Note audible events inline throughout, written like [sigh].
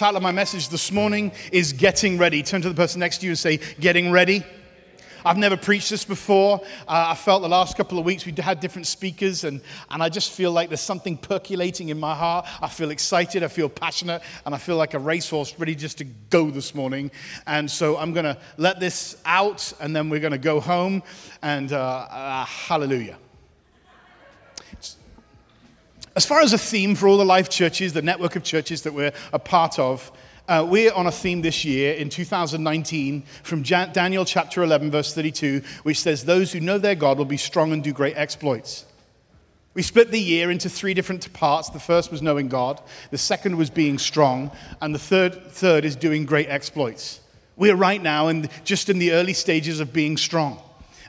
title of my message this morning is Getting Ready. Turn to the person next to you and say, Getting Ready. I've never preached this before. Uh, I felt the last couple of weeks we had different speakers, and, and I just feel like there's something percolating in my heart. I feel excited, I feel passionate, and I feel like a racehorse ready just to go this morning. And so I'm going to let this out, and then we're going to go home, and uh, uh, hallelujah. As far as a theme for all the life churches, the network of churches that we're a part of, uh, we're on a theme this year in 2019 from Jan- Daniel chapter 11, verse 32, which says, Those who know their God will be strong and do great exploits. We split the year into three different parts. The first was knowing God, the second was being strong, and the third, third is doing great exploits. We are right now in, just in the early stages of being strong.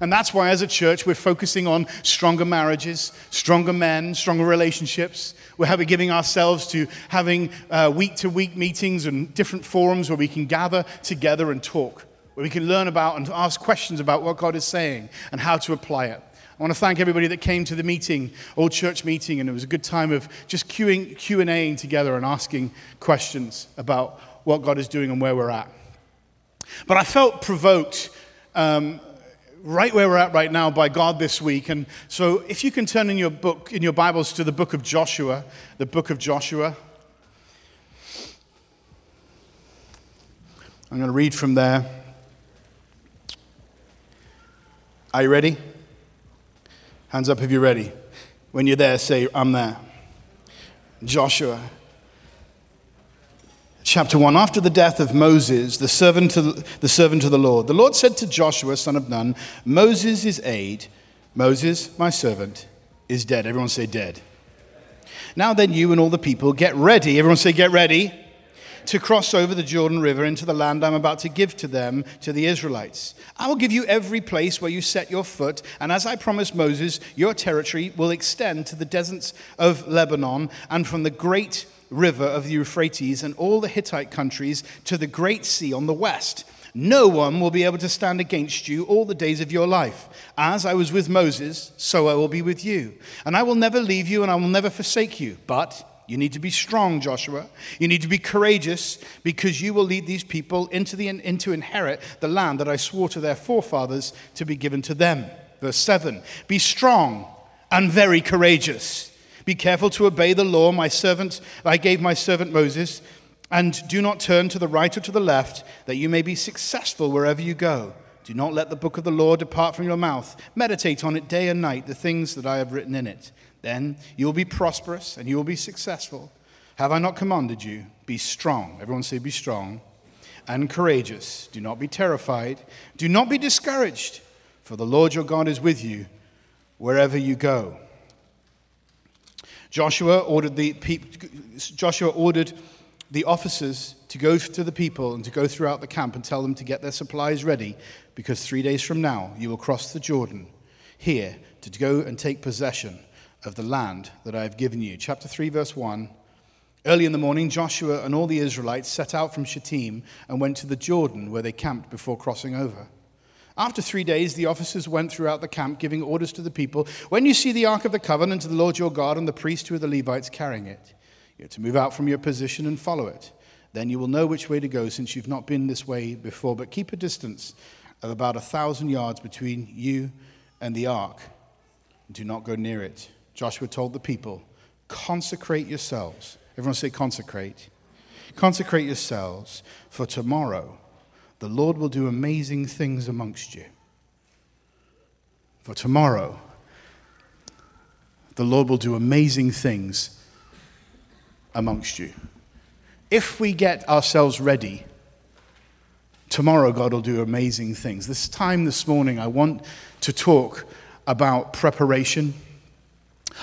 And that's why, as a church, we're focusing on stronger marriages, stronger men, stronger relationships. We're giving ourselves to having week to week meetings and different forums where we can gather together and talk, where we can learn about and ask questions about what God is saying and how to apply it. I want to thank everybody that came to the meeting, old church meeting, and it was a good time of just Q&Aing together and asking questions about what God is doing and where we're at. But I felt provoked um, right where we're at right now by God this week. And so if you can turn in your book, in your Bibles to the book of Joshua, the book of Joshua. I'm going to read from there. Are you ready? Hands up if you're ready. When you're there, say, I'm there. Joshua chapter 1 after the death of moses the servant, of, the servant of the lord. The lord said to joshua son of nun moses is aid moses my servant is dead. Everyone say dead. Now then you and all the people get ready. Everyone say get ready to cross over the jordan river into the land i'm about to give to them to the israelites. I will give you every place where you set your foot and as i promised moses your territory will extend to the deserts of lebanon and from the great river of the Euphrates and all the Hittite countries to the great sea on the west. No one will be able to stand against you all the days of your life. As I was with Moses, so I will be with you. And I will never leave you and I will never forsake you. But you need to be strong, Joshua. You need to be courageous because you will lead these people into, the, into inherit the land that I swore to their forefathers to be given to them. Verse 7 Be strong and very courageous. Be careful to obey the law my servant I gave my servant Moses, and do not turn to the right or to the left, that you may be successful wherever you go. Do not let the book of the law depart from your mouth. Meditate on it day and night, the things that I have written in it. Then you will be prosperous and you will be successful. Have I not commanded you? Be strong. Everyone say, be strong and courageous. Do not be terrified. Do not be discouraged, for the Lord your God is with you wherever you go. Joshua ordered the, Joshua ordered the officers to go to the people and to go throughout the camp and tell them to get their supplies ready because three days from now you will cross the Jordan here to go and take possession of the land that I have given you. Chapter 3, verse 1. Early in the morning, Joshua and all the Israelites set out from Shittim and went to the Jordan where they camped before crossing over. After three days, the officers went throughout the camp, giving orders to the people When you see the Ark of the Covenant of the Lord your God and the priests who are the Levites carrying it, you are to move out from your position and follow it. Then you will know which way to go, since you've not been this way before. But keep a distance of about a thousand yards between you and the ark. Do not go near it. Joshua told the people, Consecrate yourselves. Everyone say, Consecrate. Consecrate yourselves, for tomorrow the Lord will do amazing things amongst you. For tomorrow, the Lord will do amazing things amongst you. If we get ourselves ready, tomorrow God will do amazing things. This time this morning, I want to talk about preparation.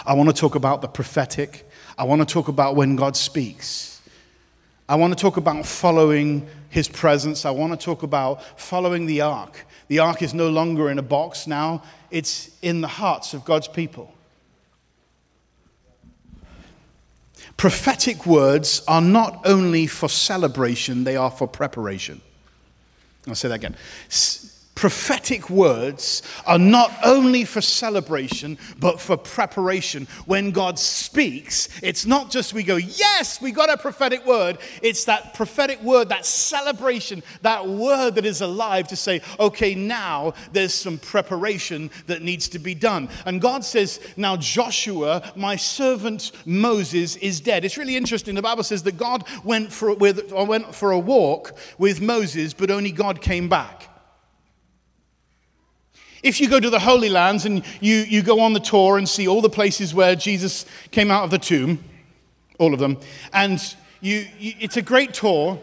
I want to talk about the prophetic. I want to talk about when God speaks. I want to talk about following his presence. I want to talk about following the ark. The ark is no longer in a box now, it's in the hearts of God's people. Prophetic words are not only for celebration, they are for preparation. I'll say that again. Prophetic words are not only for celebration, but for preparation. When God speaks, it's not just we go, Yes, we got a prophetic word. It's that prophetic word, that celebration, that word that is alive to say, Okay, now there's some preparation that needs to be done. And God says, Now Joshua, my servant Moses, is dead. It's really interesting. The Bible says that God went for, with, went for a walk with Moses, but only God came back. If you go to the Holy Lands and you, you go on the tour and see all the places where Jesus came out of the tomb, all of them, and you, you, it's a great tour,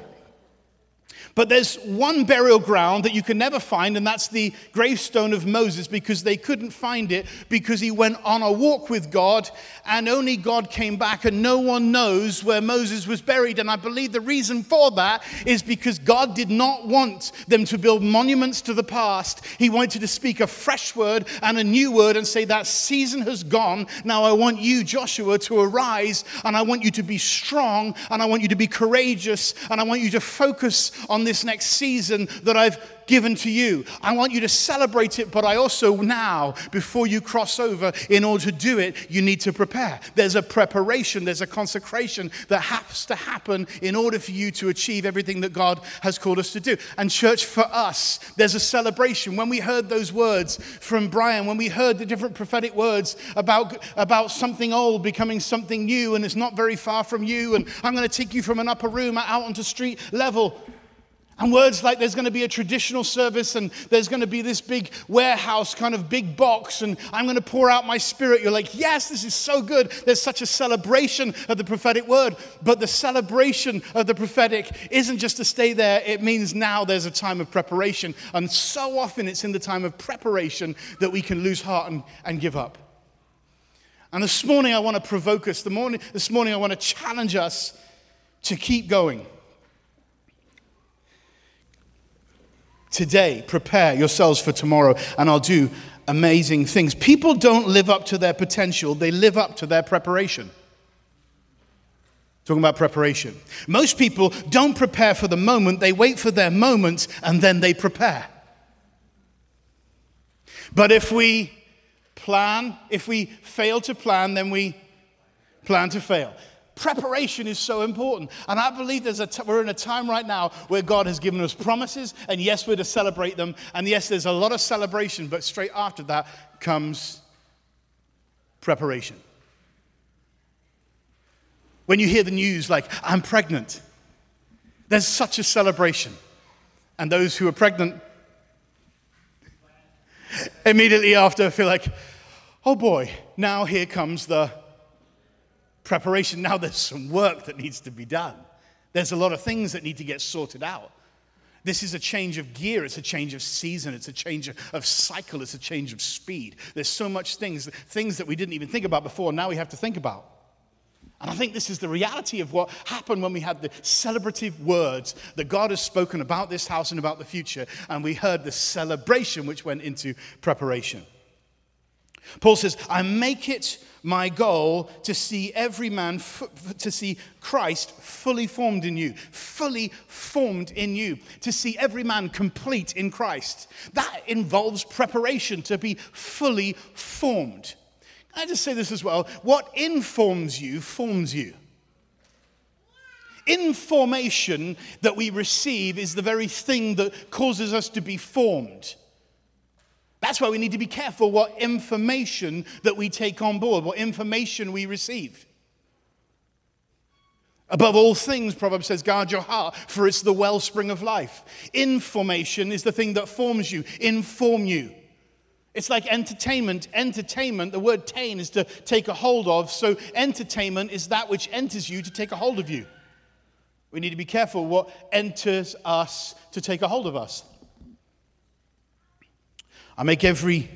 but there's one burial ground that you can never find, and that's the gravestone of Moses because they couldn't find it because he went on a walk with God and only God came back, and no one knows where Moses was buried. And I believe the reason for that is because God did not want them to build monuments to the past. He wanted to speak a fresh word and a new word and say, That season has gone. Now I want you, Joshua, to arise, and I want you to be strong, and I want you to be courageous, and I want you to focus on this next season that I've given to you. I want you to celebrate it, but I also now, before you cross over, in order to do it, you need to prepare. There's a preparation, there's a consecration that has to happen in order for you to achieve everything that God has called us to do. And, church, for us, there's a celebration. When we heard those words from Brian, when we heard the different prophetic words about, about something old becoming something new, and it's not very far from you, and I'm going to take you from an upper room out onto street level. And words like there's going to be a traditional service and there's going to be this big warehouse, kind of big box, and I'm going to pour out my spirit. You're like, yes, this is so good. There's such a celebration of the prophetic word. But the celebration of the prophetic isn't just to stay there, it means now there's a time of preparation. And so often it's in the time of preparation that we can lose heart and, and give up. And this morning I want to provoke us. The morning, this morning I want to challenge us to keep going. Today. Prepare yourselves for tomorrow, and I'll do amazing things. People don't live up to their potential, they live up to their preparation. Talking about preparation. Most people don't prepare for the moment, they wait for their moment and then they prepare. But if we plan, if we fail to plan, then we plan to fail. Preparation is so important. And I believe there's a t- we're in a time right now where God has given us promises, and yes, we're to celebrate them. And yes, there's a lot of celebration, but straight after that comes preparation. When you hear the news like, I'm pregnant, there's such a celebration. And those who are pregnant immediately after feel like, oh boy, now here comes the preparation. Now there's some work that needs to be done. There's a lot of things that need to get sorted out. This is a change of gear, it's a change of season, it's a change of cycle, it's a change of speed. There's so much things, things that we didn't even think about before, now we have to think about. And I think this is the reality of what happened when we had the celebrative words that God has spoken about this house and about the future, and we heard the celebration which went into preparation. Paul says, I make it my goal to see every man, to see Christ fully formed in you, fully formed in you, to see every man complete in Christ. That involves preparation to be fully formed. I just say this as well? What informs you forms you. Information that we receive is the very thing that causes us to be formed. That's why we need to be careful what information that we take on board, what information we receive. Above all things, Proverbs says, guard your heart, for it's the wellspring of life. Information is the thing that forms you, inform you. It's like entertainment. Entertainment, the word tain is to take a hold of. So, entertainment is that which enters you to take a hold of you. We need to be careful what enters us to take a hold of us. I make every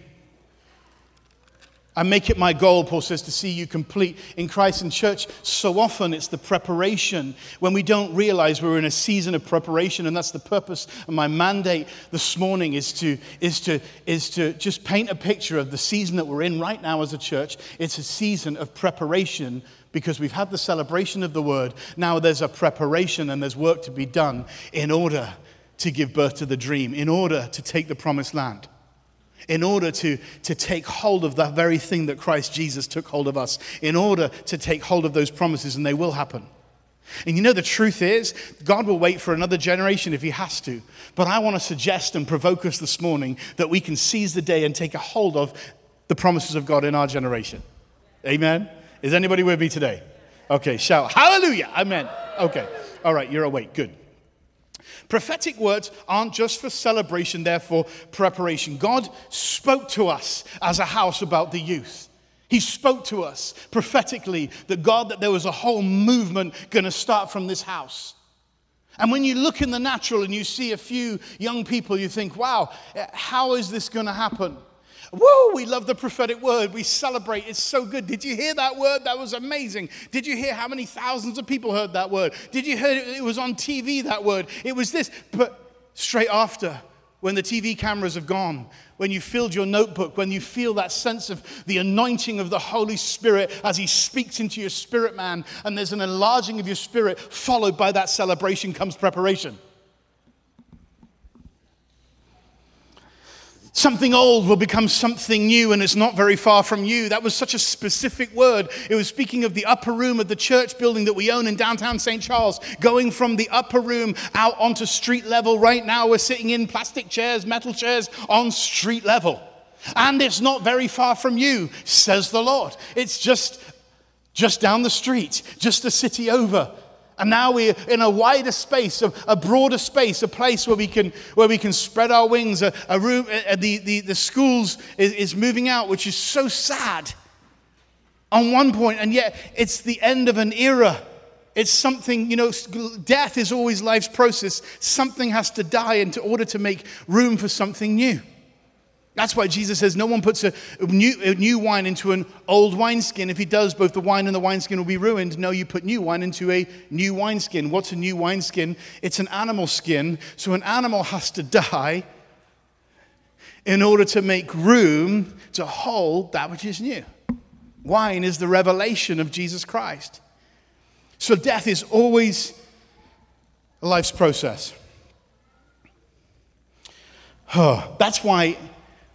I make it my goal, Paul says, to see you complete in Christ and church. So often it's the preparation when we don't realize we're in a season of preparation, and that's the purpose of my mandate this morning is to, is to, is to just paint a picture of the season that we're in right now as a church. It's a season of preparation because we've had the celebration of the word. Now there's a preparation and there's work to be done in order to give birth to the dream, in order to take the promised land, in order to, to take hold of that very thing that Christ Jesus took hold of us, in order to take hold of those promises, and they will happen. And you know, the truth is, God will wait for another generation if He has to. But I want to suggest and provoke us this morning that we can seize the day and take a hold of the promises of God in our generation. Amen? Is anybody with me today? Okay, shout hallelujah. Amen. Okay. All right, you're awake. Good. Prophetic words aren't just for celebration, therefore preparation. God spoke to us as a house about the youth. He spoke to us prophetically that God, that there was a whole movement going to start from this house. And when you look in the natural and you see a few young people, you think, wow, eh, how is this going to happen? Woo, we love the prophetic word. We celebrate. It's so good. Did you hear that word? That was amazing. Did you hear how many thousands of people heard that word? Did you hear it, was on TV, that word? It was this. But straight after, when the TV cameras have gone, when you filled your notebook, when you feel that sense of the anointing of the Holy Spirit as He speaks into your spirit, man, and there's an enlarging of your spirit, followed by that celebration comes preparation. Something old will become something new, and it's not very far from you. That was such a specific word. It was speaking of the upper room of the church building that we own in downtown St. Charles, going from the upper room out onto street level. Right now, we're sitting in plastic chairs, metal chairs on street level. And it's not very far from you, says the Lord. It's just, just down the street, just a city over. And now we're in a wider space, a, a, broader space, a place where we can, where we can spread our wings. A, a room, a, the, the, the schools is, is moving out, which is so sad on one point, and yet it's the end of an era. It's something, you know, death is always life's process. Something has to die in order to make room for something new. That's why Jesus says no one puts a new, a new, wine into an old wineskin. If he does, both the wine and the wineskin will be ruined. No, you put new wine into a new wineskin. What's a new wineskin? It's an animal skin. So an animal has to die in order to make room to hold that which is new. Wine is the revelation of Jesus Christ. So death is always a life's process. Oh, that's why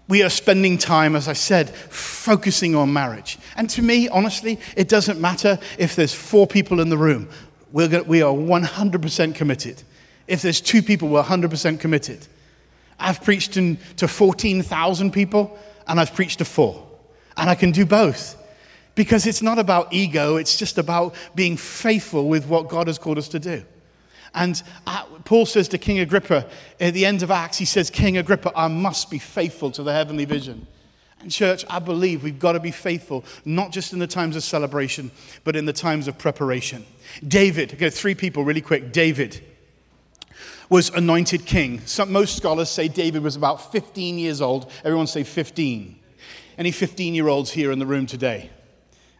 we are spending time, as I said, focusing on marriage. And to me, honestly, it doesn't matter if there's four people in the room. We're going we are 100% committed. If there's two people, we're 100% committed. I've preached in, to 14,000 people, and I've preached to four. And I can do both. Because it's not about ego, it's just about being faithful with what God has called us to do. And uh, Paul says to King Agrippa at the end of Acts, he says, King Agrippa, I must be faithful to the heavenly vision. And, church, I believe we've got to be faithful, not just in the times of celebration, but in the times of preparation. David, okay, three people really quick. David was anointed king. Some, most scholars say David was about 15 years old. Everyone say 15. Any 15 year olds here in the room today?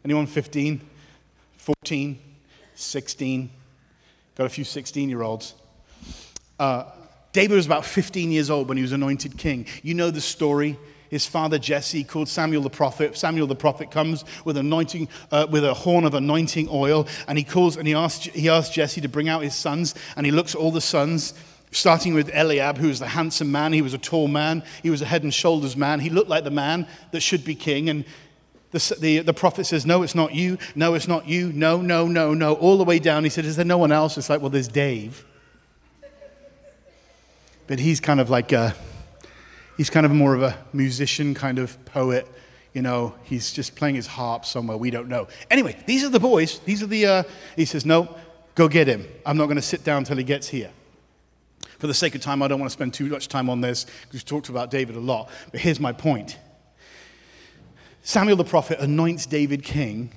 Anyone 15? 14? 16? Got a few 16 year olds. Uh, David was about 15 years old when he was anointed king. You know the story. His father Jesse called Samuel the prophet. Samuel the prophet comes with anointing, uh, with a horn of anointing oil, and he calls and he asks, he asks Jesse to bring out his sons, and he looks at all the sons, starting with Eliab, who was the handsome man. He was a tall man. He was a head and shoulders man. He looked like the man that should be king. And the, the, the prophet says, No, it's not you. No, it's not you. No, no, no, no. All the way down, he said, Is there no one else? It's like, Well, there's Dave. But he's kind of like a, he's kind of more of a musician, kind of poet. You know, he's just playing his harp somewhere. We don't know. Anyway, these are the boys. These are the, uh, he says, No, go get him. I'm not going to sit down until he gets here. For the sake of time, I don't want to spend too much time on this because we've talked about David a lot. But here's my point Samuel the prophet anoints David king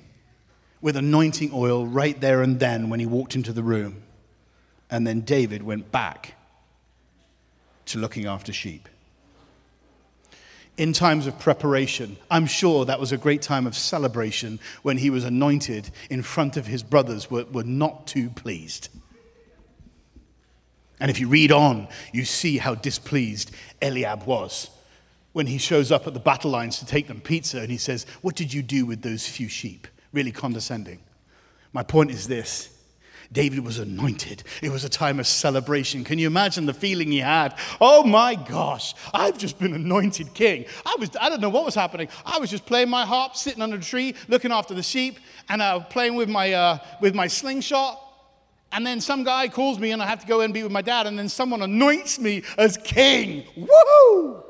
with anointing oil right there and then when he walked into the room. And then David went back to looking after sheep. In times of preparation, I'm sure that was a great time of celebration when he was anointed in front of his brothers were, were not too pleased. And if you read on, you see how displeased Eliab was when he shows up at the battle lines to take them pizza and he says, What did you do with those few sheep? Really condescending. My point is this David was anointed. It was a time of celebration. Can you imagine the feeling he had? Oh my gosh, I've just been anointed king. I was I don't know what was happening. I was just playing my harp, sitting under a tree, looking after the sheep, and I was playing with my uh, with my slingshot. And then some guy calls me, and I have to go and be with my dad. And then someone anoints me as king. Woohoo!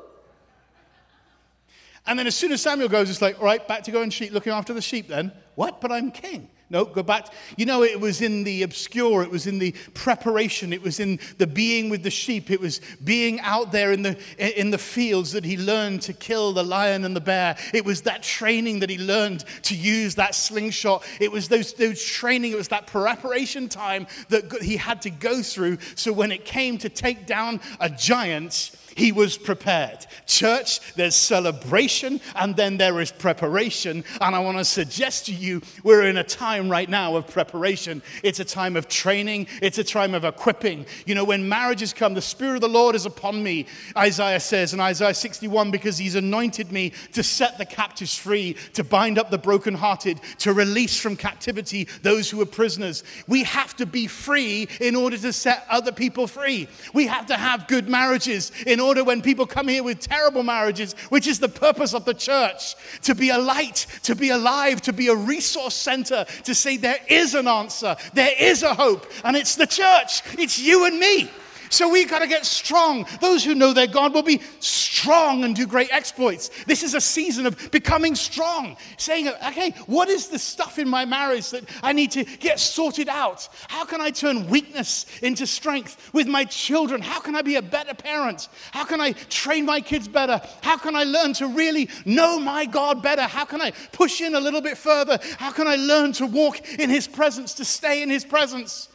And then as soon as Samuel goes, it's like, all right, back to going sheep, looking after the sheep. Then what? But I'm king. No, go back. You know, it was in the obscure, it was in the preparation, it was in the being with the sheep, it was being out there in the, in the fields that he learned to kill the lion and the bear. It was that training that he learned to use that slingshot. It was those, those training, it was that preparation time that he had to go through. So when it came to take down a giant, he was prepared. Church, there's celebration and then there is preparation. And I want to suggest to you, we're in a time right now of preparation. It's a time of training, it's a time of equipping. You know, when marriages come, the Spirit of the Lord is upon me, Isaiah says in Isaiah 61, because he's anointed me to set the captives free, to bind up the brokenhearted, to release from captivity those who are prisoners. We have to be free in order to set other people free. We have to have good marriages in order order when people come here with terrible marriages, which is the purpose of the church to be a light, to be alive, to be a resource center, to say there is an answer, there is a hope, and it's the church, it's you and me. So we've got to get strong. Those who know their God will be strong and do great exploits. This is a season of becoming strong, saying, okay, what is the stuff in my marriage that I need to get sorted out? How can I turn weakness into strength with my children? How can I be a better parent? How can I train my kids better? How can I learn to really know my God better? How can I push in a little bit further? How can I learn to walk in His presence, to stay in His presence?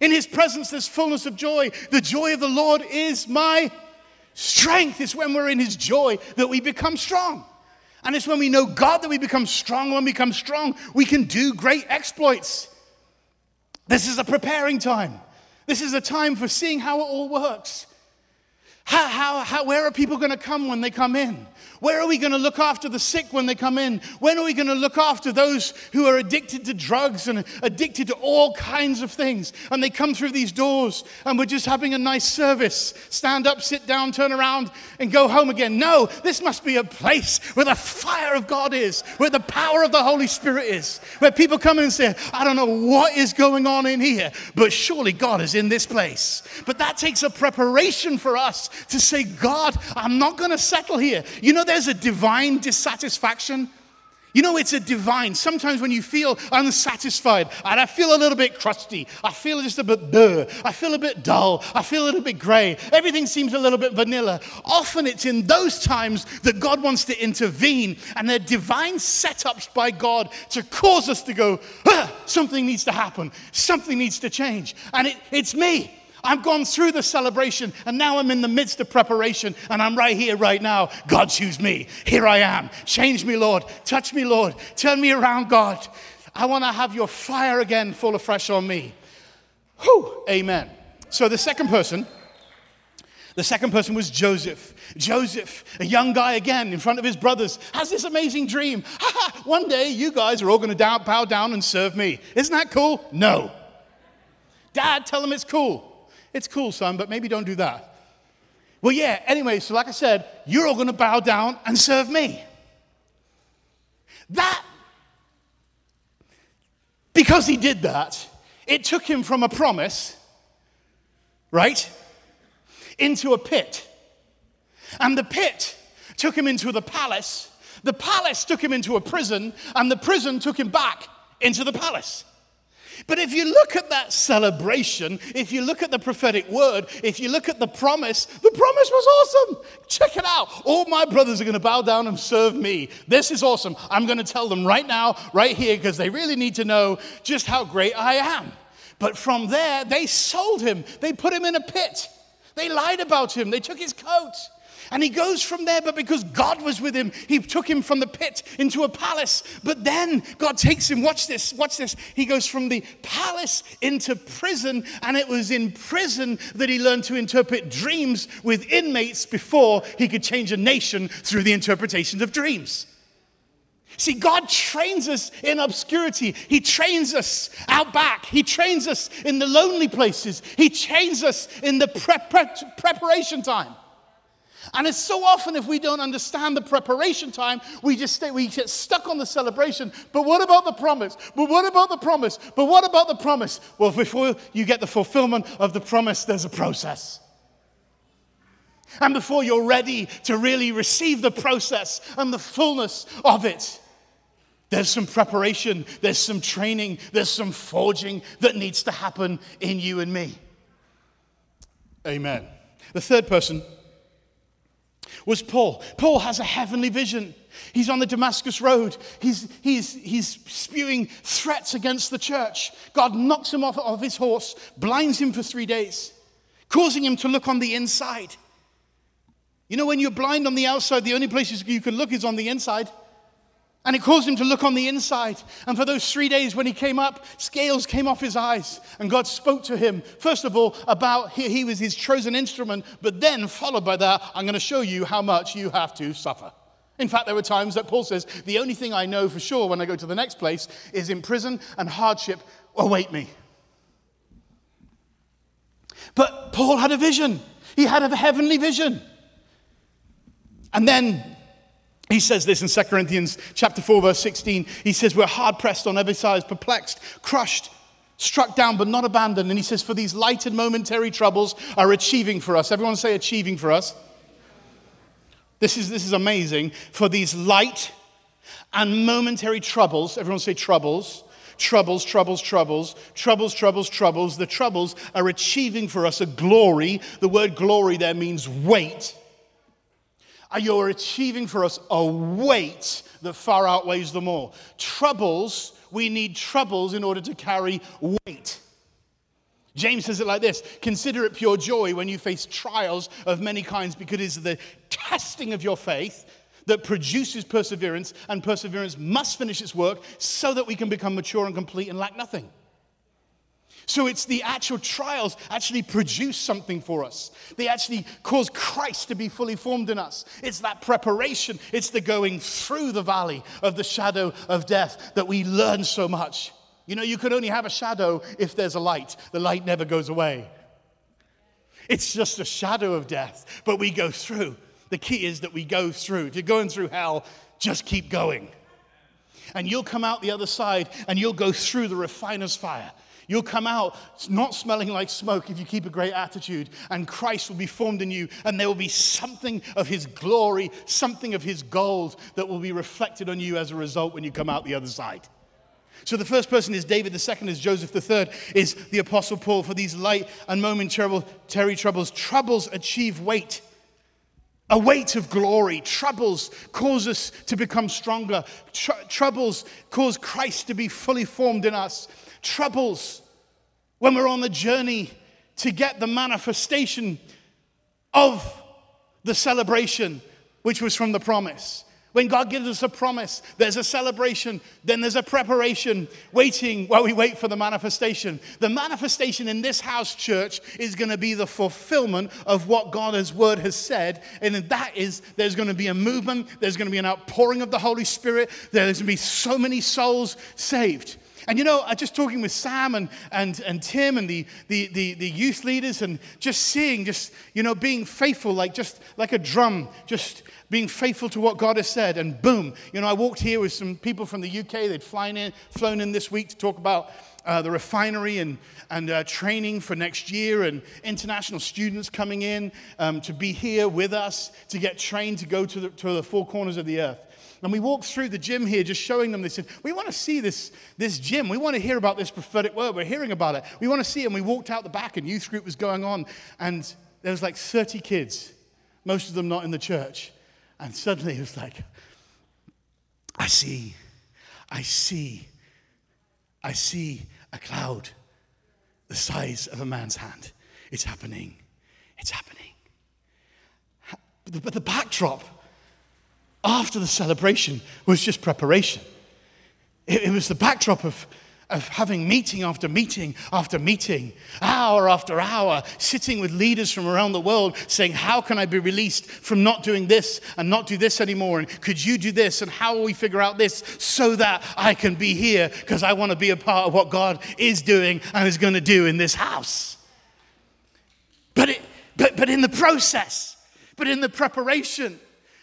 In his presence, there's fullness of joy. The joy of the Lord is my strength. It's when we're in his joy that we become strong. And it's when we know God that we become strong. When we become strong, we can do great exploits. This is a preparing time. This is a time for seeing how it all works. How, how, how, where are people going to come when they come in? Where are we going to look after the sick when they come in? When are we going to look after those who are addicted to drugs and addicted to all kinds of things? And they come through these doors and we're just having a nice service. Stand up, sit down, turn around, and go home again. No, this must be a place where the fire of God is, where the power of the Holy Spirit is, where people come in and say, I don't know what is going on in here, but surely God is in this place. But that takes a preparation for us to say, God, I'm not going to settle here. You know, there's a divine dissatisfaction? You know, it's a divine. Sometimes when you feel unsatisfied, and I feel a little bit crusty, I feel just a bit burr, I feel a bit dull, I feel a little bit gray, everything seems a little bit vanilla. Often it's in those times that God wants to intervene, and they're divine setups by God to cause us to go, ah, something needs to happen, something needs to change. And it, it's me. I've gone through the celebration and now I'm in the midst of preparation and I'm right here, right now. God, choose me. Here I am. Change me, Lord. Touch me, Lord. Turn me around, God. I want to have your fire again fall afresh on me. Whew. Amen. So the second person, the second person was Joseph. Joseph, a young guy again in front of his brothers, has this amazing dream. [laughs] One day you guys are all going to bow down and serve me. Isn't that cool? No. Dad, tell him it's cool. It's cool, son, but maybe don't do that. Well, yeah, anyway, so like I said, you're all going to bow down and serve me. That, because he did that, it took him from a promise, right, into a pit. And the pit took him into the palace. The palace took him into a prison, and the prison took him back into the palace. But if you look at that celebration, if you look at the prophetic word, if you look at the promise, the promise was awesome. Check it out. All my brothers are going to bow down and serve me. This is awesome. I'm going to tell them right now, right here, because they really need to know just how great I am. But from there, they sold him. They put him in a pit. They lied about him. They took his coat. And he goes from there, but because God was with him, he took him from the pit into a palace. But then God takes him, watch this, watch this. He goes from the palace into prison, and it was in prison that he learned to interpret dreams with inmates before he could change a nation through the interpretation of dreams. See, God trains us in obscurity. He trains us out back. He trains us in the lonely places. He trains us in the prep, prep, preparation time. And it's so often if we don't understand the preparation time, we just stay, we get stuck on the celebration. But what about the promise? But what about the promise? But what about the promise? Well, before you get the fulfillment of the promise, there's a process. And before you're ready to really receive the process and the fullness of it, there's some preparation, there's some training, there's some forging that needs to happen in you and me. Amen. The third person was Paul. Paul has a heavenly vision. He's on the Damascus Road. He's, he's, he's spewing threats against the church. God knocks him off of his horse, blinds him for three days, causing him to look on the inside. You know, when you're blind on the outside, the only places you can look is on the inside. And it caused him to look on the inside. And for those three days when he came up, scales came off his eyes. And God spoke to him, first of all, about he, he was his chosen instrument, but then, followed by that, I'm going to show you how much you have to suffer. In fact, there were times that Paul says, The only thing I know for sure when I go to the next place is in prison and hardship await me. But Paul had a vision, he had a heavenly vision. And then he says this in 2 Corinthians chapter 4, verse 16. He says, We're hard pressed on every side, perplexed, crushed, struck down, but not abandoned. And he says, For these light and momentary troubles are achieving for us. Everyone say achieving for us. This is, this is amazing. For these light and momentary troubles, everyone say troubles, troubles, troubles, troubles, troubles, troubles, troubles. The troubles are achieving for us a glory. The word glory there means weight you're achieving for us a weight that far outweighs them all. Troubles, we need troubles in order to carry weight. James says it like this Consider it pure joy when you face trials of many kinds, because it is the testing of your faith that produces perseverance, and perseverance must finish its work so that we can become mature and complete and lack nothing. So it's the actual trials actually produce something for us. They actually cause Christ to be fully formed in us. It's that preparation, it's the going through the valley of the shadow of death that we learn so much. You know, you can only have a shadow if there's a light, the light never goes away. It's just a shadow of death, but we go through. The key is that we go through. If you're going through hell, just keep going. And you'll come out the other side and you'll go through the refiner's fire. You'll come out not smelling like smoke if you keep a great attitude, and Christ will be formed in you, and there will be something of his glory, something of his gold that will be reflected on you as a result when you come out the other side. So the first person is David, the second is Joseph, the third is the Apostle Paul. For these light and momentary troubles, troubles achieve weight. A weight of glory. Troubles cause us to become stronger. Tr- troubles cause Christ to be fully formed in us troubles, when we're on the journey to get the manifestation of the celebration, which was from the promise. When God gives us a promise, there's a celebration, then there's a preparation, waiting while we wait for the manifestation. The manifestation in this house church is going to be the fulfillment of what God's word has said. And that is, there's going to be a movement, there's going to be an outpouring of the Holy Spirit, there's going to be so many souls saved. And you know, I just talking with Sam and, and, and Tim and the, the, the, the youth leaders and just seeing, just, you know, being faithful, like just like a drum, just being faithful to what God has said. And boom, you know, I walked here with some people from the UK. They'd flown in, flown in this week to talk about uh, the refinery and, and uh, training for next year, and international students coming in um, to be here with us to get trained to go to the, to the four corners of the earth. And we walked through the gym here, just showing them. They said, We want to see this, this gym. We want to hear about this prophetic word. We're hearing about it. We want to see it. And we walked out the back, and youth group was going on. And there was like 30 kids, most of them not in the church. And suddenly it was like, I see, I see, I see a cloud the size of a man's hand. It's happening. It's happening. But the backdrop after the celebration was just preparation. It, it was the backdrop of, of having meeting after meeting after meeting, hour after hour, sitting with leaders from around the world saying, How can I be released from not doing this and not do this anymore? And could you do this? And how will we figure out this so that I can be here? Because I want to be a part of what God is doing and is going to do in this house. But, it, but, but in the process, but in the preparation,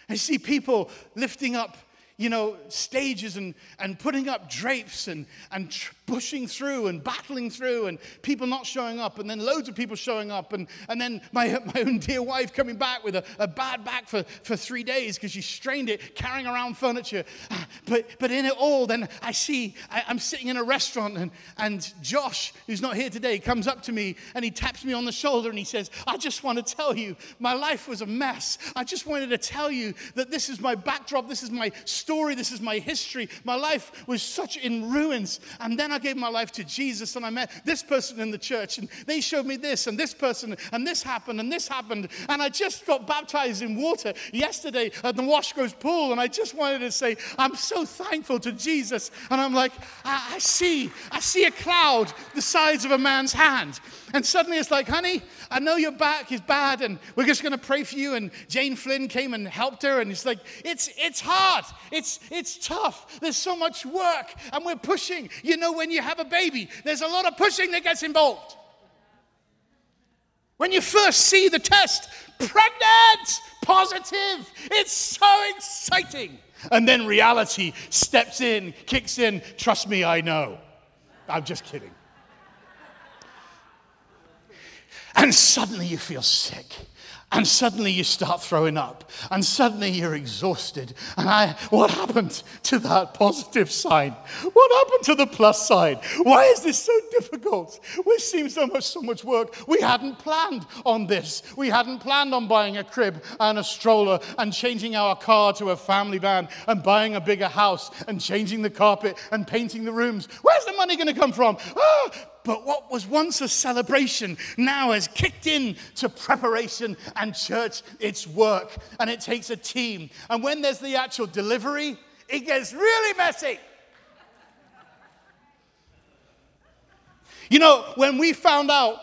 I see people lifting up you know, stages and, and putting up drapes and, and tr- pushing through and battling through and people not showing up and then loads of people showing up and, and then my, [laughs] my own dear wife coming back with a, a bad back for, for three days because she strained it carrying around furniture. Ah, but, but in it all, then I see I, I'm sitting in a restaurant and, and Josh, who's not here today, comes up to me and he taps me on the shoulder and he says, I just want to tell you, my life was a mess. I just wanted to tell you that this is my backdrop, this is my story, this is my history. My life was such in ruins. And then I gave my life to Jesus and I met this person in the church and they showed me this and this person and this happened and this happened. And I just got baptized in water yesterday at the Washgrove pool. And I just wanted to say, I'm so thankful to Jesus. And I'm like, I, I see, I see a cloud the size of a man's hand. And suddenly it's like, honey, I know your back is bad and we're just going to pray for you. And Jane Flynn came and helped her. And it's like, it's, it's hard. It's, it's tough. There's so much work and we're pushing. You know, when you have a baby, there's a lot of pushing that gets involved. When you first see the test, pregnant, positive, it's so exciting. And then reality steps in, kicks in. Trust me, I know. I'm just kidding. And suddenly you feel sick. And suddenly you start throwing up. And suddenly you're exhausted. And I, what happened to that positive sign? What happened to the plus side? Why is this so difficult? Seems so much, so much work. We hadn't planned on this. We hadn't planned on buying a crib and a stroller and changing our car to a family van and buying a bigger house and changing the carpet and painting the rooms. Where's the money going to come from? Ah, but what was once a celebration now has kicked in to preparation and church, it's work. And it takes a team. And when there's the actual delivery, it gets really messy. You know, when we found out,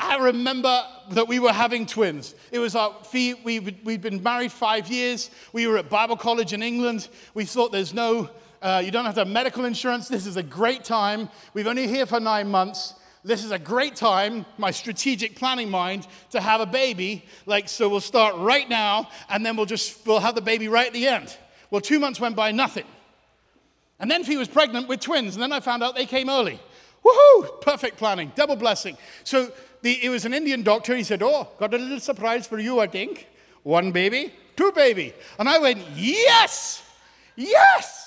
I remember that we were having twins. It was our we, we'd been married five years. We were at Bible college in England. We thought there's no uh, you don't have to have medical insurance. This is a great time. We've only here for nine months. This is a great time, my strategic planning mind, to have a baby. Like, so we'll start right now, and then we'll just, we'll have the baby right at the end. Well, two months went by, nothing. And then she was pregnant with twins, and then I found out they came early. Woohoo! Perfect planning, double blessing. So the, it was an Indian doctor. He said, Oh, got a little surprise for you, I think. One baby, two baby. And I went, Yes! Yes!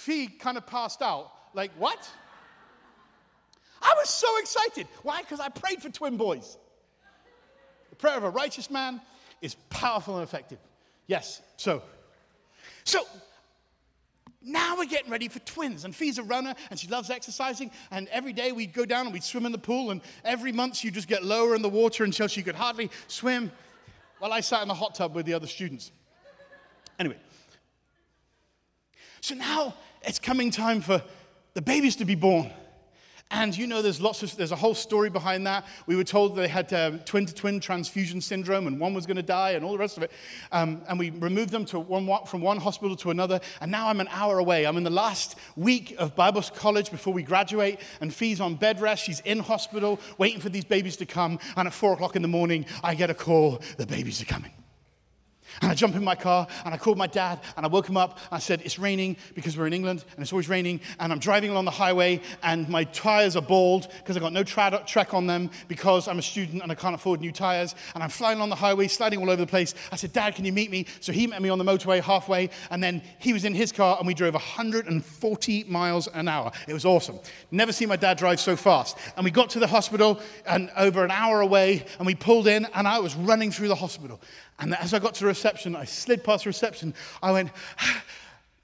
Fee kind of passed out. Like, what? I was so excited. Why? Because I prayed for twin boys. The prayer of a righteous man is powerful and effective. Yes. So, so now we're getting ready for twins. And Fee's a runner and she loves exercising. And every day we'd go down and we'd swim in the pool. And every month she'd just get lower in the water until she could hardly swim while I sat in the hot tub with the other students. Anyway, so now it's coming time for the babies to be born. And you know, there's lots of, there's a whole story behind that. We were told they had twin to twin transfusion syndrome and one was going to die and all the rest of it. Um, and we removed them to one, from one hospital to another. And now I'm an hour away. I'm in the last week of Bible college before we graduate. And Fee's on bed rest. She's in hospital waiting for these babies to come. And at four o'clock in the morning, I get a call the babies are coming. And I jump in my car and I called my dad and I woke him up. And I said, It's raining because we're in England and it's always raining. And I'm driving along the highway and my tires are bald because I've got no tra- trek on them because I'm a student and I can't afford new tires. And I'm flying along the highway, sliding all over the place. I said, Dad, can you meet me? So he met me on the motorway halfway. And then he was in his car and we drove 140 miles an hour. It was awesome. Never seen my dad drive so fast. And we got to the hospital and over an hour away and we pulled in and I was running through the hospital. And as I got to reception, I slid past reception. I went, ah,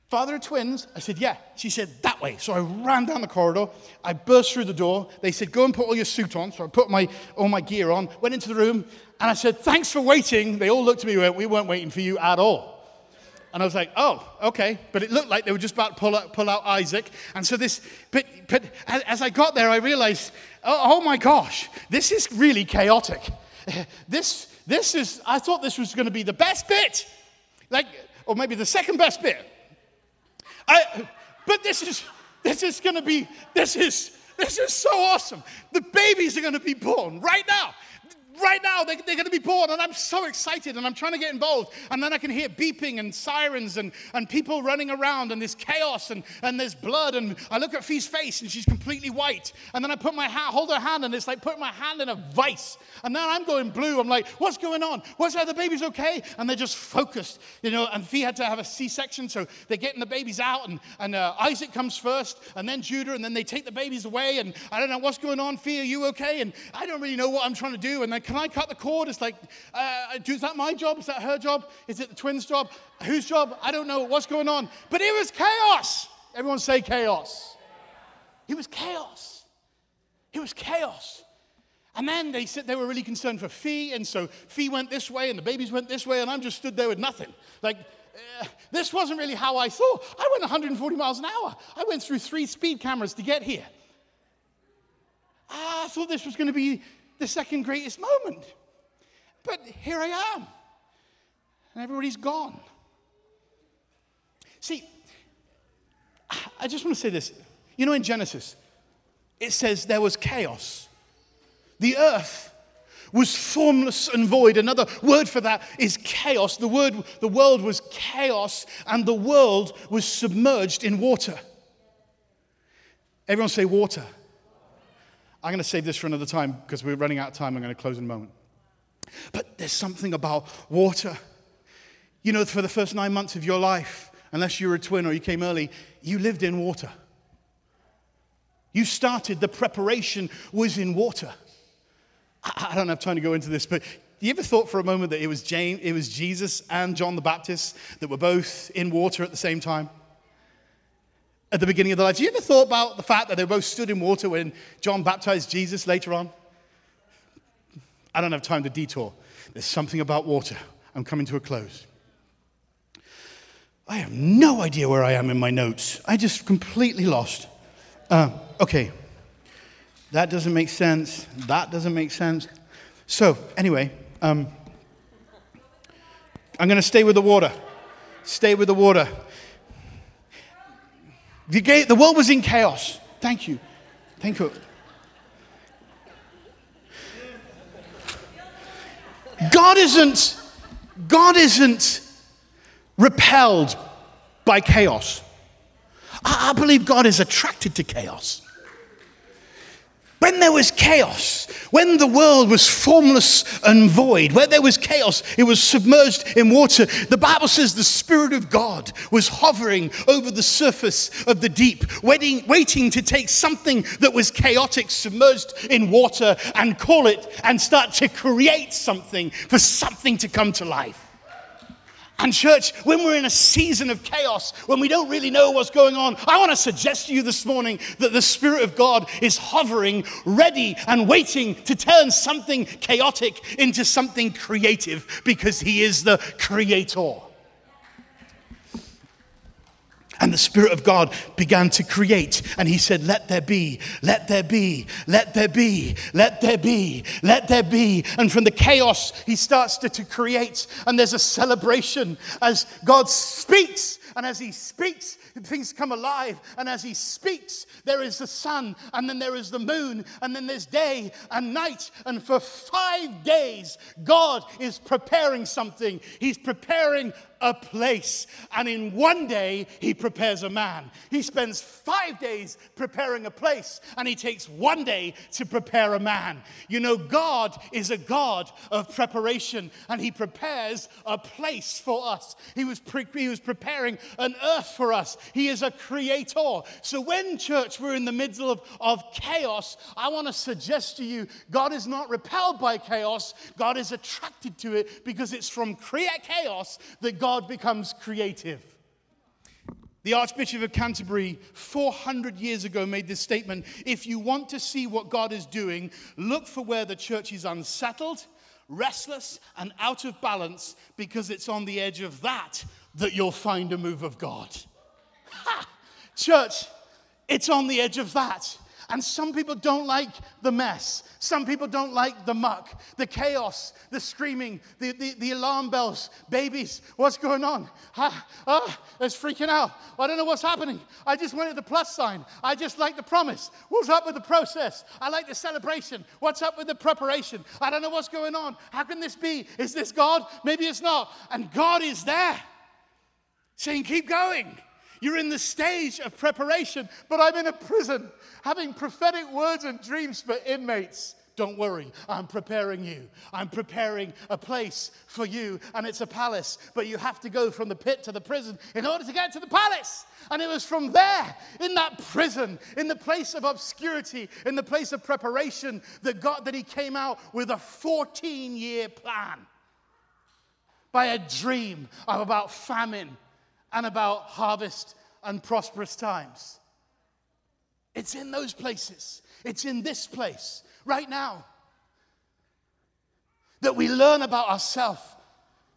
Father of twins? I said, Yeah. She said, That way. So I ran down the corridor. I burst through the door. They said, Go and put all your suit on. So I put my, all my gear on, went into the room, and I said, Thanks for waiting. They all looked at me went, We weren't waiting for you at all. And I was like, oh, okay. But it looked like they were just about to pull out, pull out Isaac. And so this, but, but as I got there, I realized, oh, oh my gosh, this is really chaotic. [laughs] This, this is, I thought this was going to be the best bit. Like, or maybe the second best bit. I, but this is, this is going to be, this is, this is so awesome. The babies are going to be born right now right now they, are going to be born and i'm so excited and i'm trying to get involved. And then i can hear beeping and sirens and, and people running around and there's chaos and, and there's blood and i look at fee's face and she's completely white. And then i put my hand hold her hand and it's like putting my hand in a vice. And then i'm going blue. I'm like what's going on? What's that? The baby's okay? And they're just focused you know and fee had to have a c-section so they're getting the babies out and, and uh, isaac comes first and then judah and then they take the babies away and i don't know what's going on. Fee are you okay? And i don't really know what i'm trying to do. And then can I cut the cord? It's like, uh, is that my job? Is that her job? Is it the twins' job? Whose job? I don't know what's going on. But it was chaos. Everyone say chaos. It was chaos. It was chaos. And then they said they were really concerned for Fee, and so Fee went this way, and the babies went this way, and I'm just stood there with nothing. Like, uh, this wasn't really how I thought. I went 140 miles an hour. I went through three speed cameras to get here. I thought this was going to be the second greatest moment. But here I am, and everybody's gone. See, I just want to say this. You know, in Genesis, it says there was chaos. The earth was formless and void. Another word for that is chaos. The word, the world was chaos, and the world was submerged in water. Everyone say water. I'm going to save this for another time because we're running out of time. I'm going to close in a moment. But there's something about water. You know, for the first nine months of your life, unless you were a twin or you came early, you lived in water. You started, the preparation was in water. I don't have time to go into this, but you ever thought for a moment that it was, James, it was Jesus and John the Baptist that were both in water at the same time? At the beginning of their lives. You ever thought about the fact that they both stood in water when John baptized Jesus later on? I don't have time to detour. There's something about water. I'm coming to a close. I have no idea where I am in my notes. I just completely lost. Uh, okay. That doesn't make sense. That doesn't make sense. So, anyway, um, I'm going to stay with the water. Stay with the water. The, the world was in chaos. Thank you. Thank you. God isn't, God isn't repelled by chaos. I, I believe God is attracted to chaos. When there was chaos, when the world was formless and void, where there was chaos, it was submerged in water. The Bible says the Spirit of God was hovering over the surface of the deep, waiting, waiting to take something that was chaotic, submerged in water, and call it and start to create something for something to come to life. And, church, when we're in a season of chaos, when we don't really know what's going on, I want to suggest to you this morning that the Spirit of God is hovering, ready, and waiting to turn something chaotic into something creative because He is the Creator. And the Spirit of God began to create. And He said, Let there be, let there be, let there be, let there be, let there be. And from the chaos, He starts to, to create. And there's a celebration as God speaks. And as He speaks, things come alive. And as He speaks, there is the sun, and then there is the moon, and then there's day and night. And for five days, God is preparing something. He's preparing a place. And in one day, he prepares a man. He spends five days preparing a place, and he takes one day to prepare a man. You know, God is a God of preparation, and he prepares a place for us. He was, pre- he was preparing an earth for us. He is a creator. So, when, church, we're in the middle of, of chaos, I want to suggest to you God is not repelled by chaos, God is attracted to it because it's from chaos that God God becomes creative. The Archbishop of Canterbury, 400 years ago, made this statement If you want to see what God is doing, look for where the church is unsettled, restless, and out of balance, because it's on the edge of that that you'll find a move of God. Ha! Church, it's on the edge of that. And some people don't like the mess. Some people don't like the muck, the chaos, the screaming, the, the, the alarm bells. Babies, what's going on? Ah, it's freaking out. I don't know what's happening. I just wanted the plus sign. I just like the promise. What's up with the process? I like the celebration. What's up with the preparation? I don't know what's going on. How can this be? Is this God? Maybe it's not. And God is there saying, Keep going. You're in the stage of preparation, but I'm in a prison having prophetic words and dreams for inmates. Don't worry, I'm preparing you. I'm preparing a place for you, and it's a palace, but you have to go from the pit to the prison in order to get to the palace. And it was from there, in that prison, in the place of obscurity, in the place of preparation, that God that He came out with a 14 year plan by a dream of about famine and about harvest and prosperous times. It's in those places, it's in this place right now that we learn about ourselves,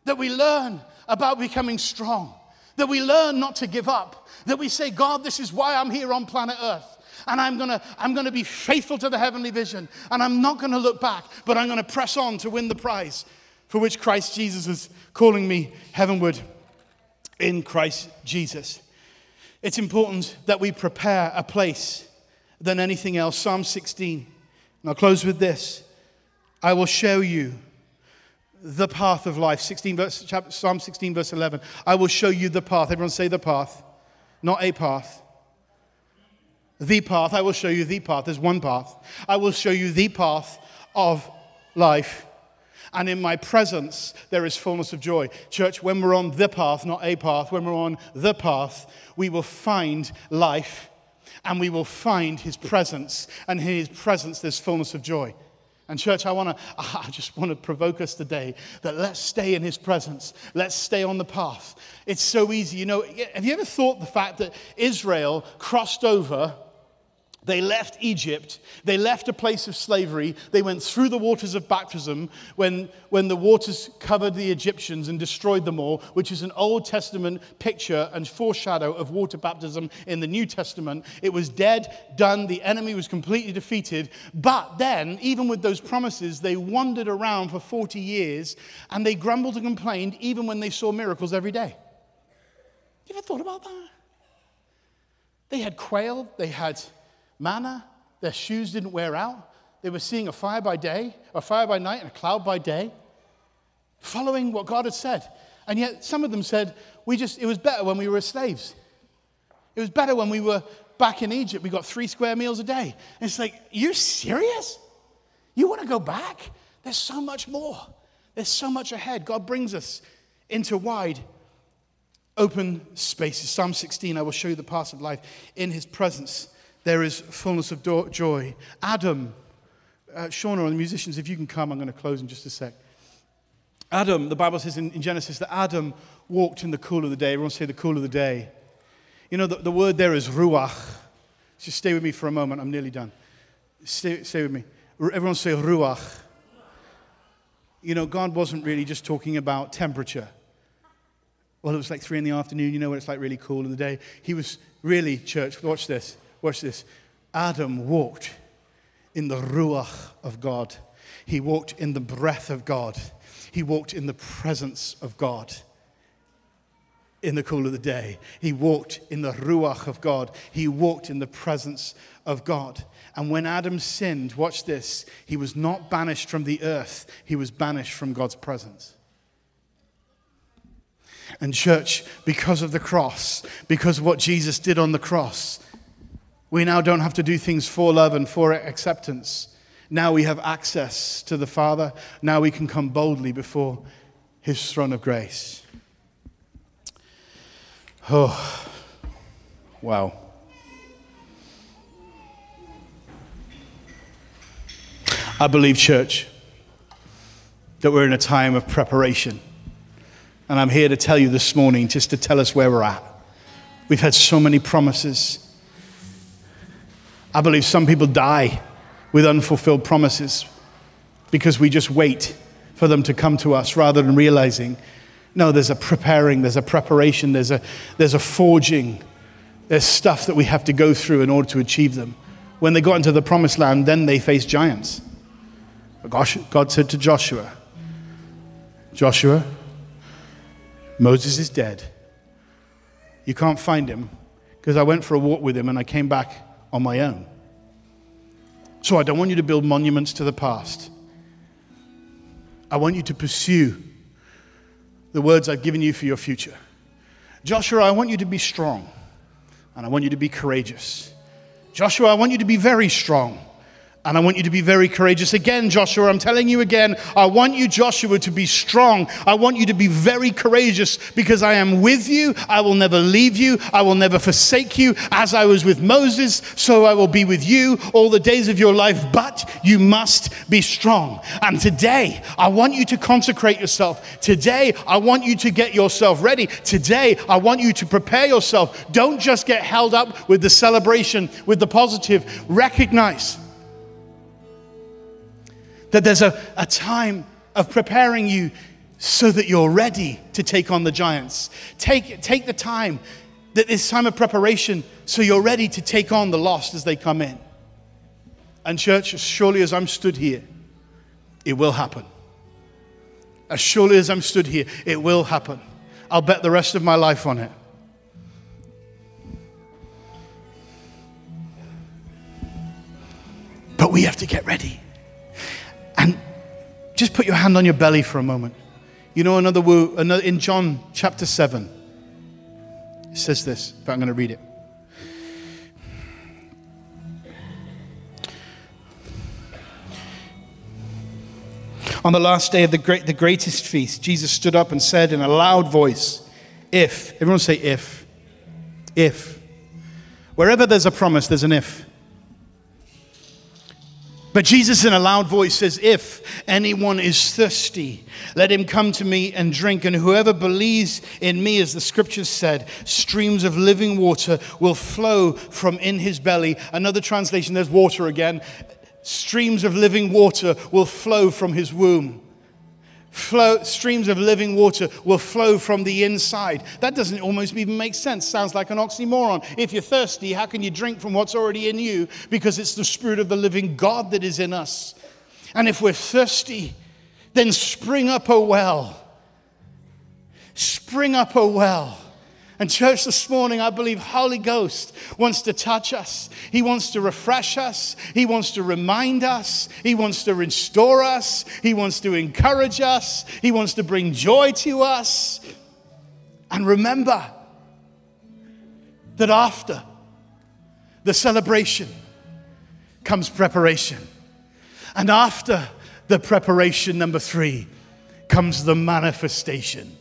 that we learn about becoming strong, that we learn not to give up, that we say, God, this is why I'm here on planet Earth. And I'm gonna, I'm gonna be faithful to the heavenly vision, and I'm not gonna look back, but I'm gonna press on to win the prize for which Christ Jesus is calling me heavenward in Christ Jesus. It's important that we prepare a place than anything else. Psalm 16. And I'll close with this I will show you the path of life. 16 verse, chapter, Psalm 16, verse 11. I will show you the path. Everyone say the path, not a path. The path. I will show you the path. There's one path. I will show you the path of life and in my presence there is fullness of joy. Church, when we're on the path, not a path, when we're on the path, we will find life and we will find his presence. And in his presence there's fullness of joy. And church, I want to, [laughs] I just want to provoke us today that let's stay in his presence. Let's stay on the path. It's so easy. You know, have you ever thought the fact that Israel crossed over they left Egypt. They left a place of slavery. They went through the waters of baptism when, when the waters covered the Egyptians and destroyed them all, which is an Old Testament picture and foreshadow of water baptism in the New Testament. It was dead, done. The enemy was completely defeated. But then, even with those promises, they wandered around for 40 years and they grumbled and complained even when they saw miracles every day. You ever thought about that? They had quail, they had manna, their shoes didn't wear out. They were seeing a fire by day, a fire by night, and a cloud by day, following what God had said. And yet, some of them said, we just, it was better when we were slaves. It was better when we were back in Egypt. We got three square meals a day. And it's like, you serious? You want to go back? There's so much more. There's so much ahead. God brings us into wide, open spaces. Psalm 16, I will show you the path of life in his presence there is fullness of joy. Adam, uh, Shauna and the musicians, if you can come, I'm going to close in just a sec. Adam, the Bible says in, in, Genesis that Adam walked in the cool of the day. Everyone say the cool of the day. You know, the, the word there is ruach. Just stay with me for a moment. I'm nearly done. Stay, stay with me. Everyone say ruach. You know, God wasn't really just talking about temperature. Well, it was like three in the afternoon. You know what it's like really cool in the day. He was really, church, watch this. Watch this. Adam walked in the Ruach of God, he walked in the breath of God, he walked in the presence of God. In the cool of the day, he walked in the Ruach of God. He walked in the presence of God. And when Adam sinned, watch this, he was not banished from the earth, he was banished from God's presence. And, church, because of the cross, because of what Jesus did on the cross, we now don't have to do things for love and for acceptance. Now we have access to the Father. Now we can come boldly before His throne of grace. Oh, wow. I believe, church, that we're in a time of preparation. And I'm here to tell you this morning, just to tell us where we're at. We've had so many promises. I believe some people die with unfulfilled promises because we just wait for them to come to us rather than realizing No, there's a preparing, there's a preparation, there's a, there's a forging. There's stuff that we have to go through in order to achieve them. When they got into the promised land, then they faced giants. But God said to Joshua, Joshua, Moses is dead. You can't find him because I went for a walk with him and I came back on my own. So I don't want you to build monuments to the past. I want you to pursue the words I've given you for your future. Joshua, I want you to be strong and I want you to be courageous. Joshua, I want you to be very strong and I want you to be very courageous. Again, Joshua, I'm telling you again, I want you, Joshua, to be strong. I want you to be very courageous because I am with you. I will never leave you. I will never forsake you. As I was with Moses, so I will be with you all the days of your life. But you must be strong. And today, I want you to consecrate yourself. Today, I want you to get yourself ready. Today, I want you to prepare yourself. Don't just get held up with the celebration, with the positive. Recognize that there's a, a time of preparing you so that you're ready to take on the giants. Take, take the time, that this time of preparation, so you're ready to take on the lost as they come in. And, church, as surely as I'm stood here, it will happen. As surely as I'm stood here, it will happen. I'll bet the rest of my life on it. But we have to get ready. And just put your hand on your belly for a moment. You know, another, word another in John chapter 7, it says this, but I'm going to read it. On the last day of the, great, the greatest feast, Jesus stood up and said in a loud voice, If, everyone say if, if. Wherever there's a promise, there's an if. But Jesus, in a loud voice, says, If anyone is thirsty, let him come to me and drink. And whoever believes in me, as the scriptures said, streams of living water will flow from in his belly. Another translation, there's water again. Streams of living water will flow from his womb flow, streams of living water will flow from the inside. That doesn't almost even make sense. Sounds like an oxymoron. If you're thirsty, how can you drink from what's already in you? Because it's the Spirit of the living God that is in us. And if we're thirsty, then spring up a well. Spring up a well and, church, this morning, I believe Holy Ghost wants to touch us. He wants to refresh us. He wants to remind us. He wants to restore us. He wants to encourage us. He wants to bring joy to us. And remember that after the celebration comes preparation. And after the preparation, number three, comes the manifestation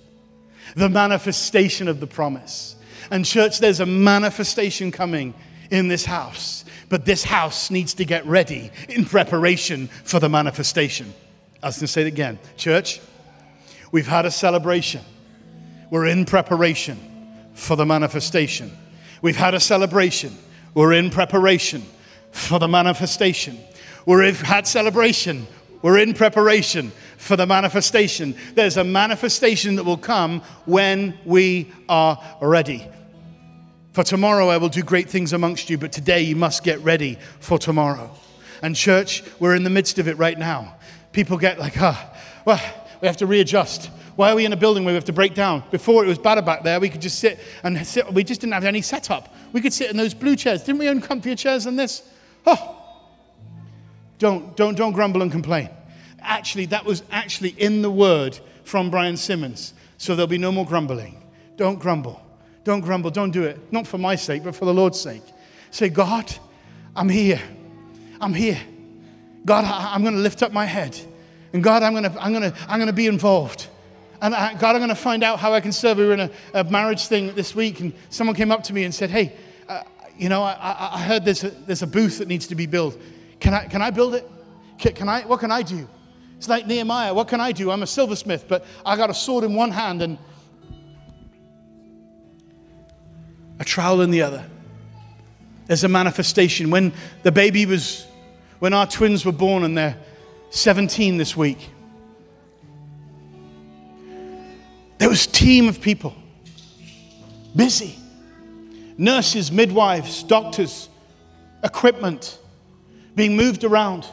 the manifestation of the promise. And, church, there's a manifestation coming in this house, but this house needs to get ready in preparation for the manifestation. I was going to say it again. Church, we've had a celebration, we're in preparation for the manifestation. We've had a celebration, we're in preparation for the manifestation. We've had celebration, we're in preparation for the manifestation. There's a manifestation that will come when we are ready. For tomorrow I will do great things amongst you, but today you must get ready for tomorrow. And, church, we're in the midst of it right now. People get like, ah, well, we have to readjust. Why are we in a building where we have to break down? Before it was better back there, we could just sit and sit. We just didn't have any setup. We could sit in those blue chairs. Didn't we own comfier chairs than this? Oh, don't, don't, don't grumble and complain. Actually, that was actually in the word from Brian Simmons. So there'll be no more grumbling. Don't grumble. Don't grumble. Don't do it. Not for my sake, but for the Lord's sake. Say, God, I'm here. I'm here. God, I, am going to lift up my head. And God, I'm going to, I'm going to, I'm going to be involved. And I, God, I'm going to find out how I can serve. We were in a, a, marriage thing this week, and someone came up to me and said, Hey, uh, you know, I, I heard there's a, there's a booth that needs to be built. Can I, can I build it? Can, can I, what can I do? It's like Nehemiah. What can I do? I'm a silversmith, but I got a sword in one hand and a trowel in the other. There's a manifestation. When the baby was, when our twins were born and they're 17 this week, There was a team of people, busy. Nurses, midwives, doctors, equipment being moved around.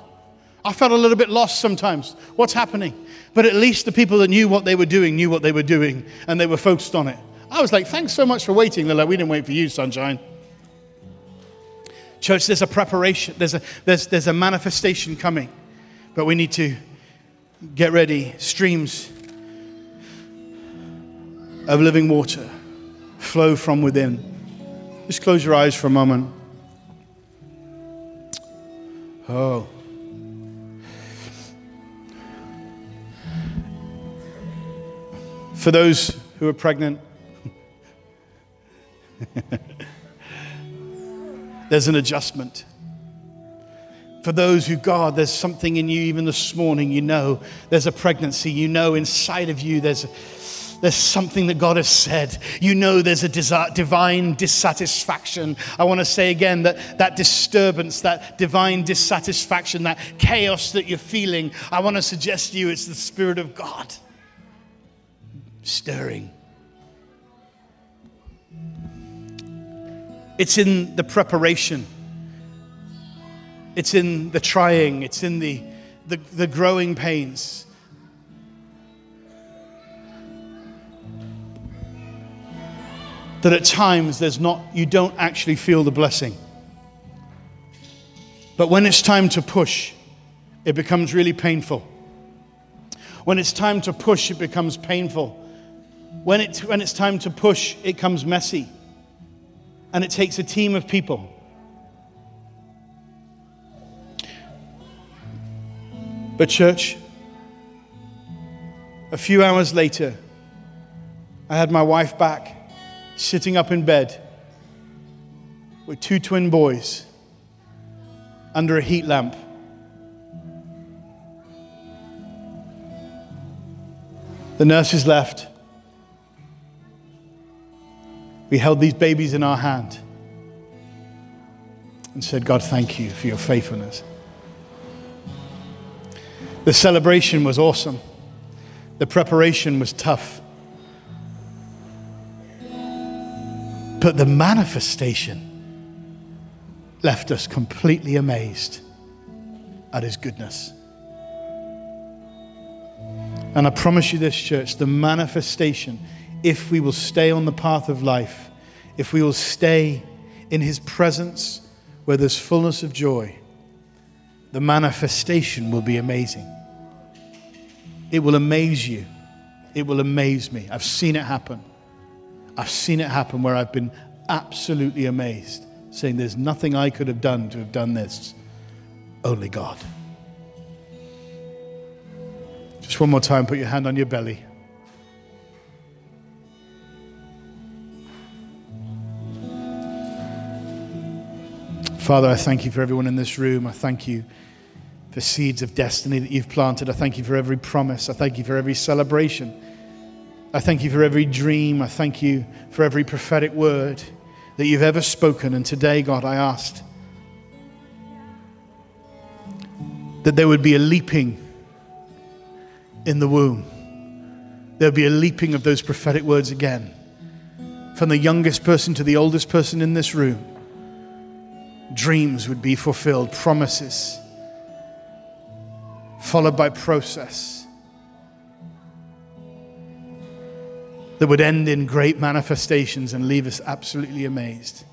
I felt a little bit lost sometimes. What's happening? But at least the people that knew what they were doing knew what they were doing and they were focused on it. I was like, thanks so much for waiting. They're like, we didn't wait for you, sunshine. Church, there's a preparation, there's a, there's, there's a manifestation coming, but we need to get ready. Streams of living water flow from within. Just close your eyes for a moment. Oh. For those who are pregnant, [laughs] there's an adjustment. For those who, God, there's something in you, even this morning, you know there's a pregnancy. You know inside of you there's, there's something that God has said. You know there's a divine dissatisfaction. I want to say again that that disturbance, that divine dissatisfaction, that chaos that you're feeling, I want to suggest to you it's the Spirit of God stirring It's in the preparation, it's in the trying, it's in the, the, the growing pains. That at times there's not, you don't actually feel the blessing. But when it's time to push, it becomes really painful. When it's time to push, it becomes painful. When, it, when it's time to push, it comes messy and it takes a team of people. But, church, a few hours later, I had my wife back, sitting up in bed with two twin boys under a heat lamp. The nurses left. We held these babies in our hand and said, God, thank you for your faithfulness. The celebration was awesome, the preparation was tough. But the manifestation left us completely amazed at his goodness. And I promise you this, church, the manifestation if we will stay on the path of life, if we will stay in His presence where there's fullness of joy, the manifestation will be amazing. It will amaze you. It will amaze me. I've seen it happen. I've seen it happen where I've been absolutely amazed, saying, There's nothing I could have done to have done this, only God. Just one more time, put your hand on your belly. Father, I thank you for everyone in this room. I thank you for seeds of destiny that you've planted. I thank you for every promise. I thank you for every celebration. I thank you for every dream. I thank you for every prophetic word that you've ever spoken. And today, God, I asked that there would be a leaping in the womb. There would be a leaping of those prophetic words again. From the youngest person to the oldest person in this room dreams would be fulfilled, promises, followed by process that would end in great manifestations and leave us absolutely amazed.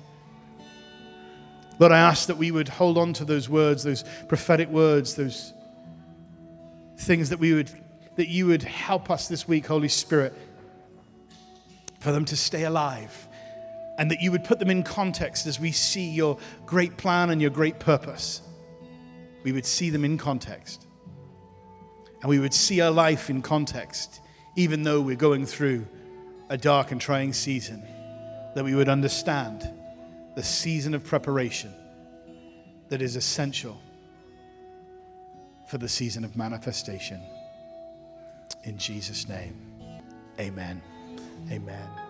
Lord, I ask that we would hold on to those words, those prophetic words, those things that we would that you would help us this week, Holy Spirit, for them to stay alive and that you would put them in context as we see your great plan and your great purpose. We would see them in context. And we would see our life in context, even though we're going through a dark and trying season, that we would understand the season of preparation that is essential for the season of manifestation. In Jesus' name, amen. Amen.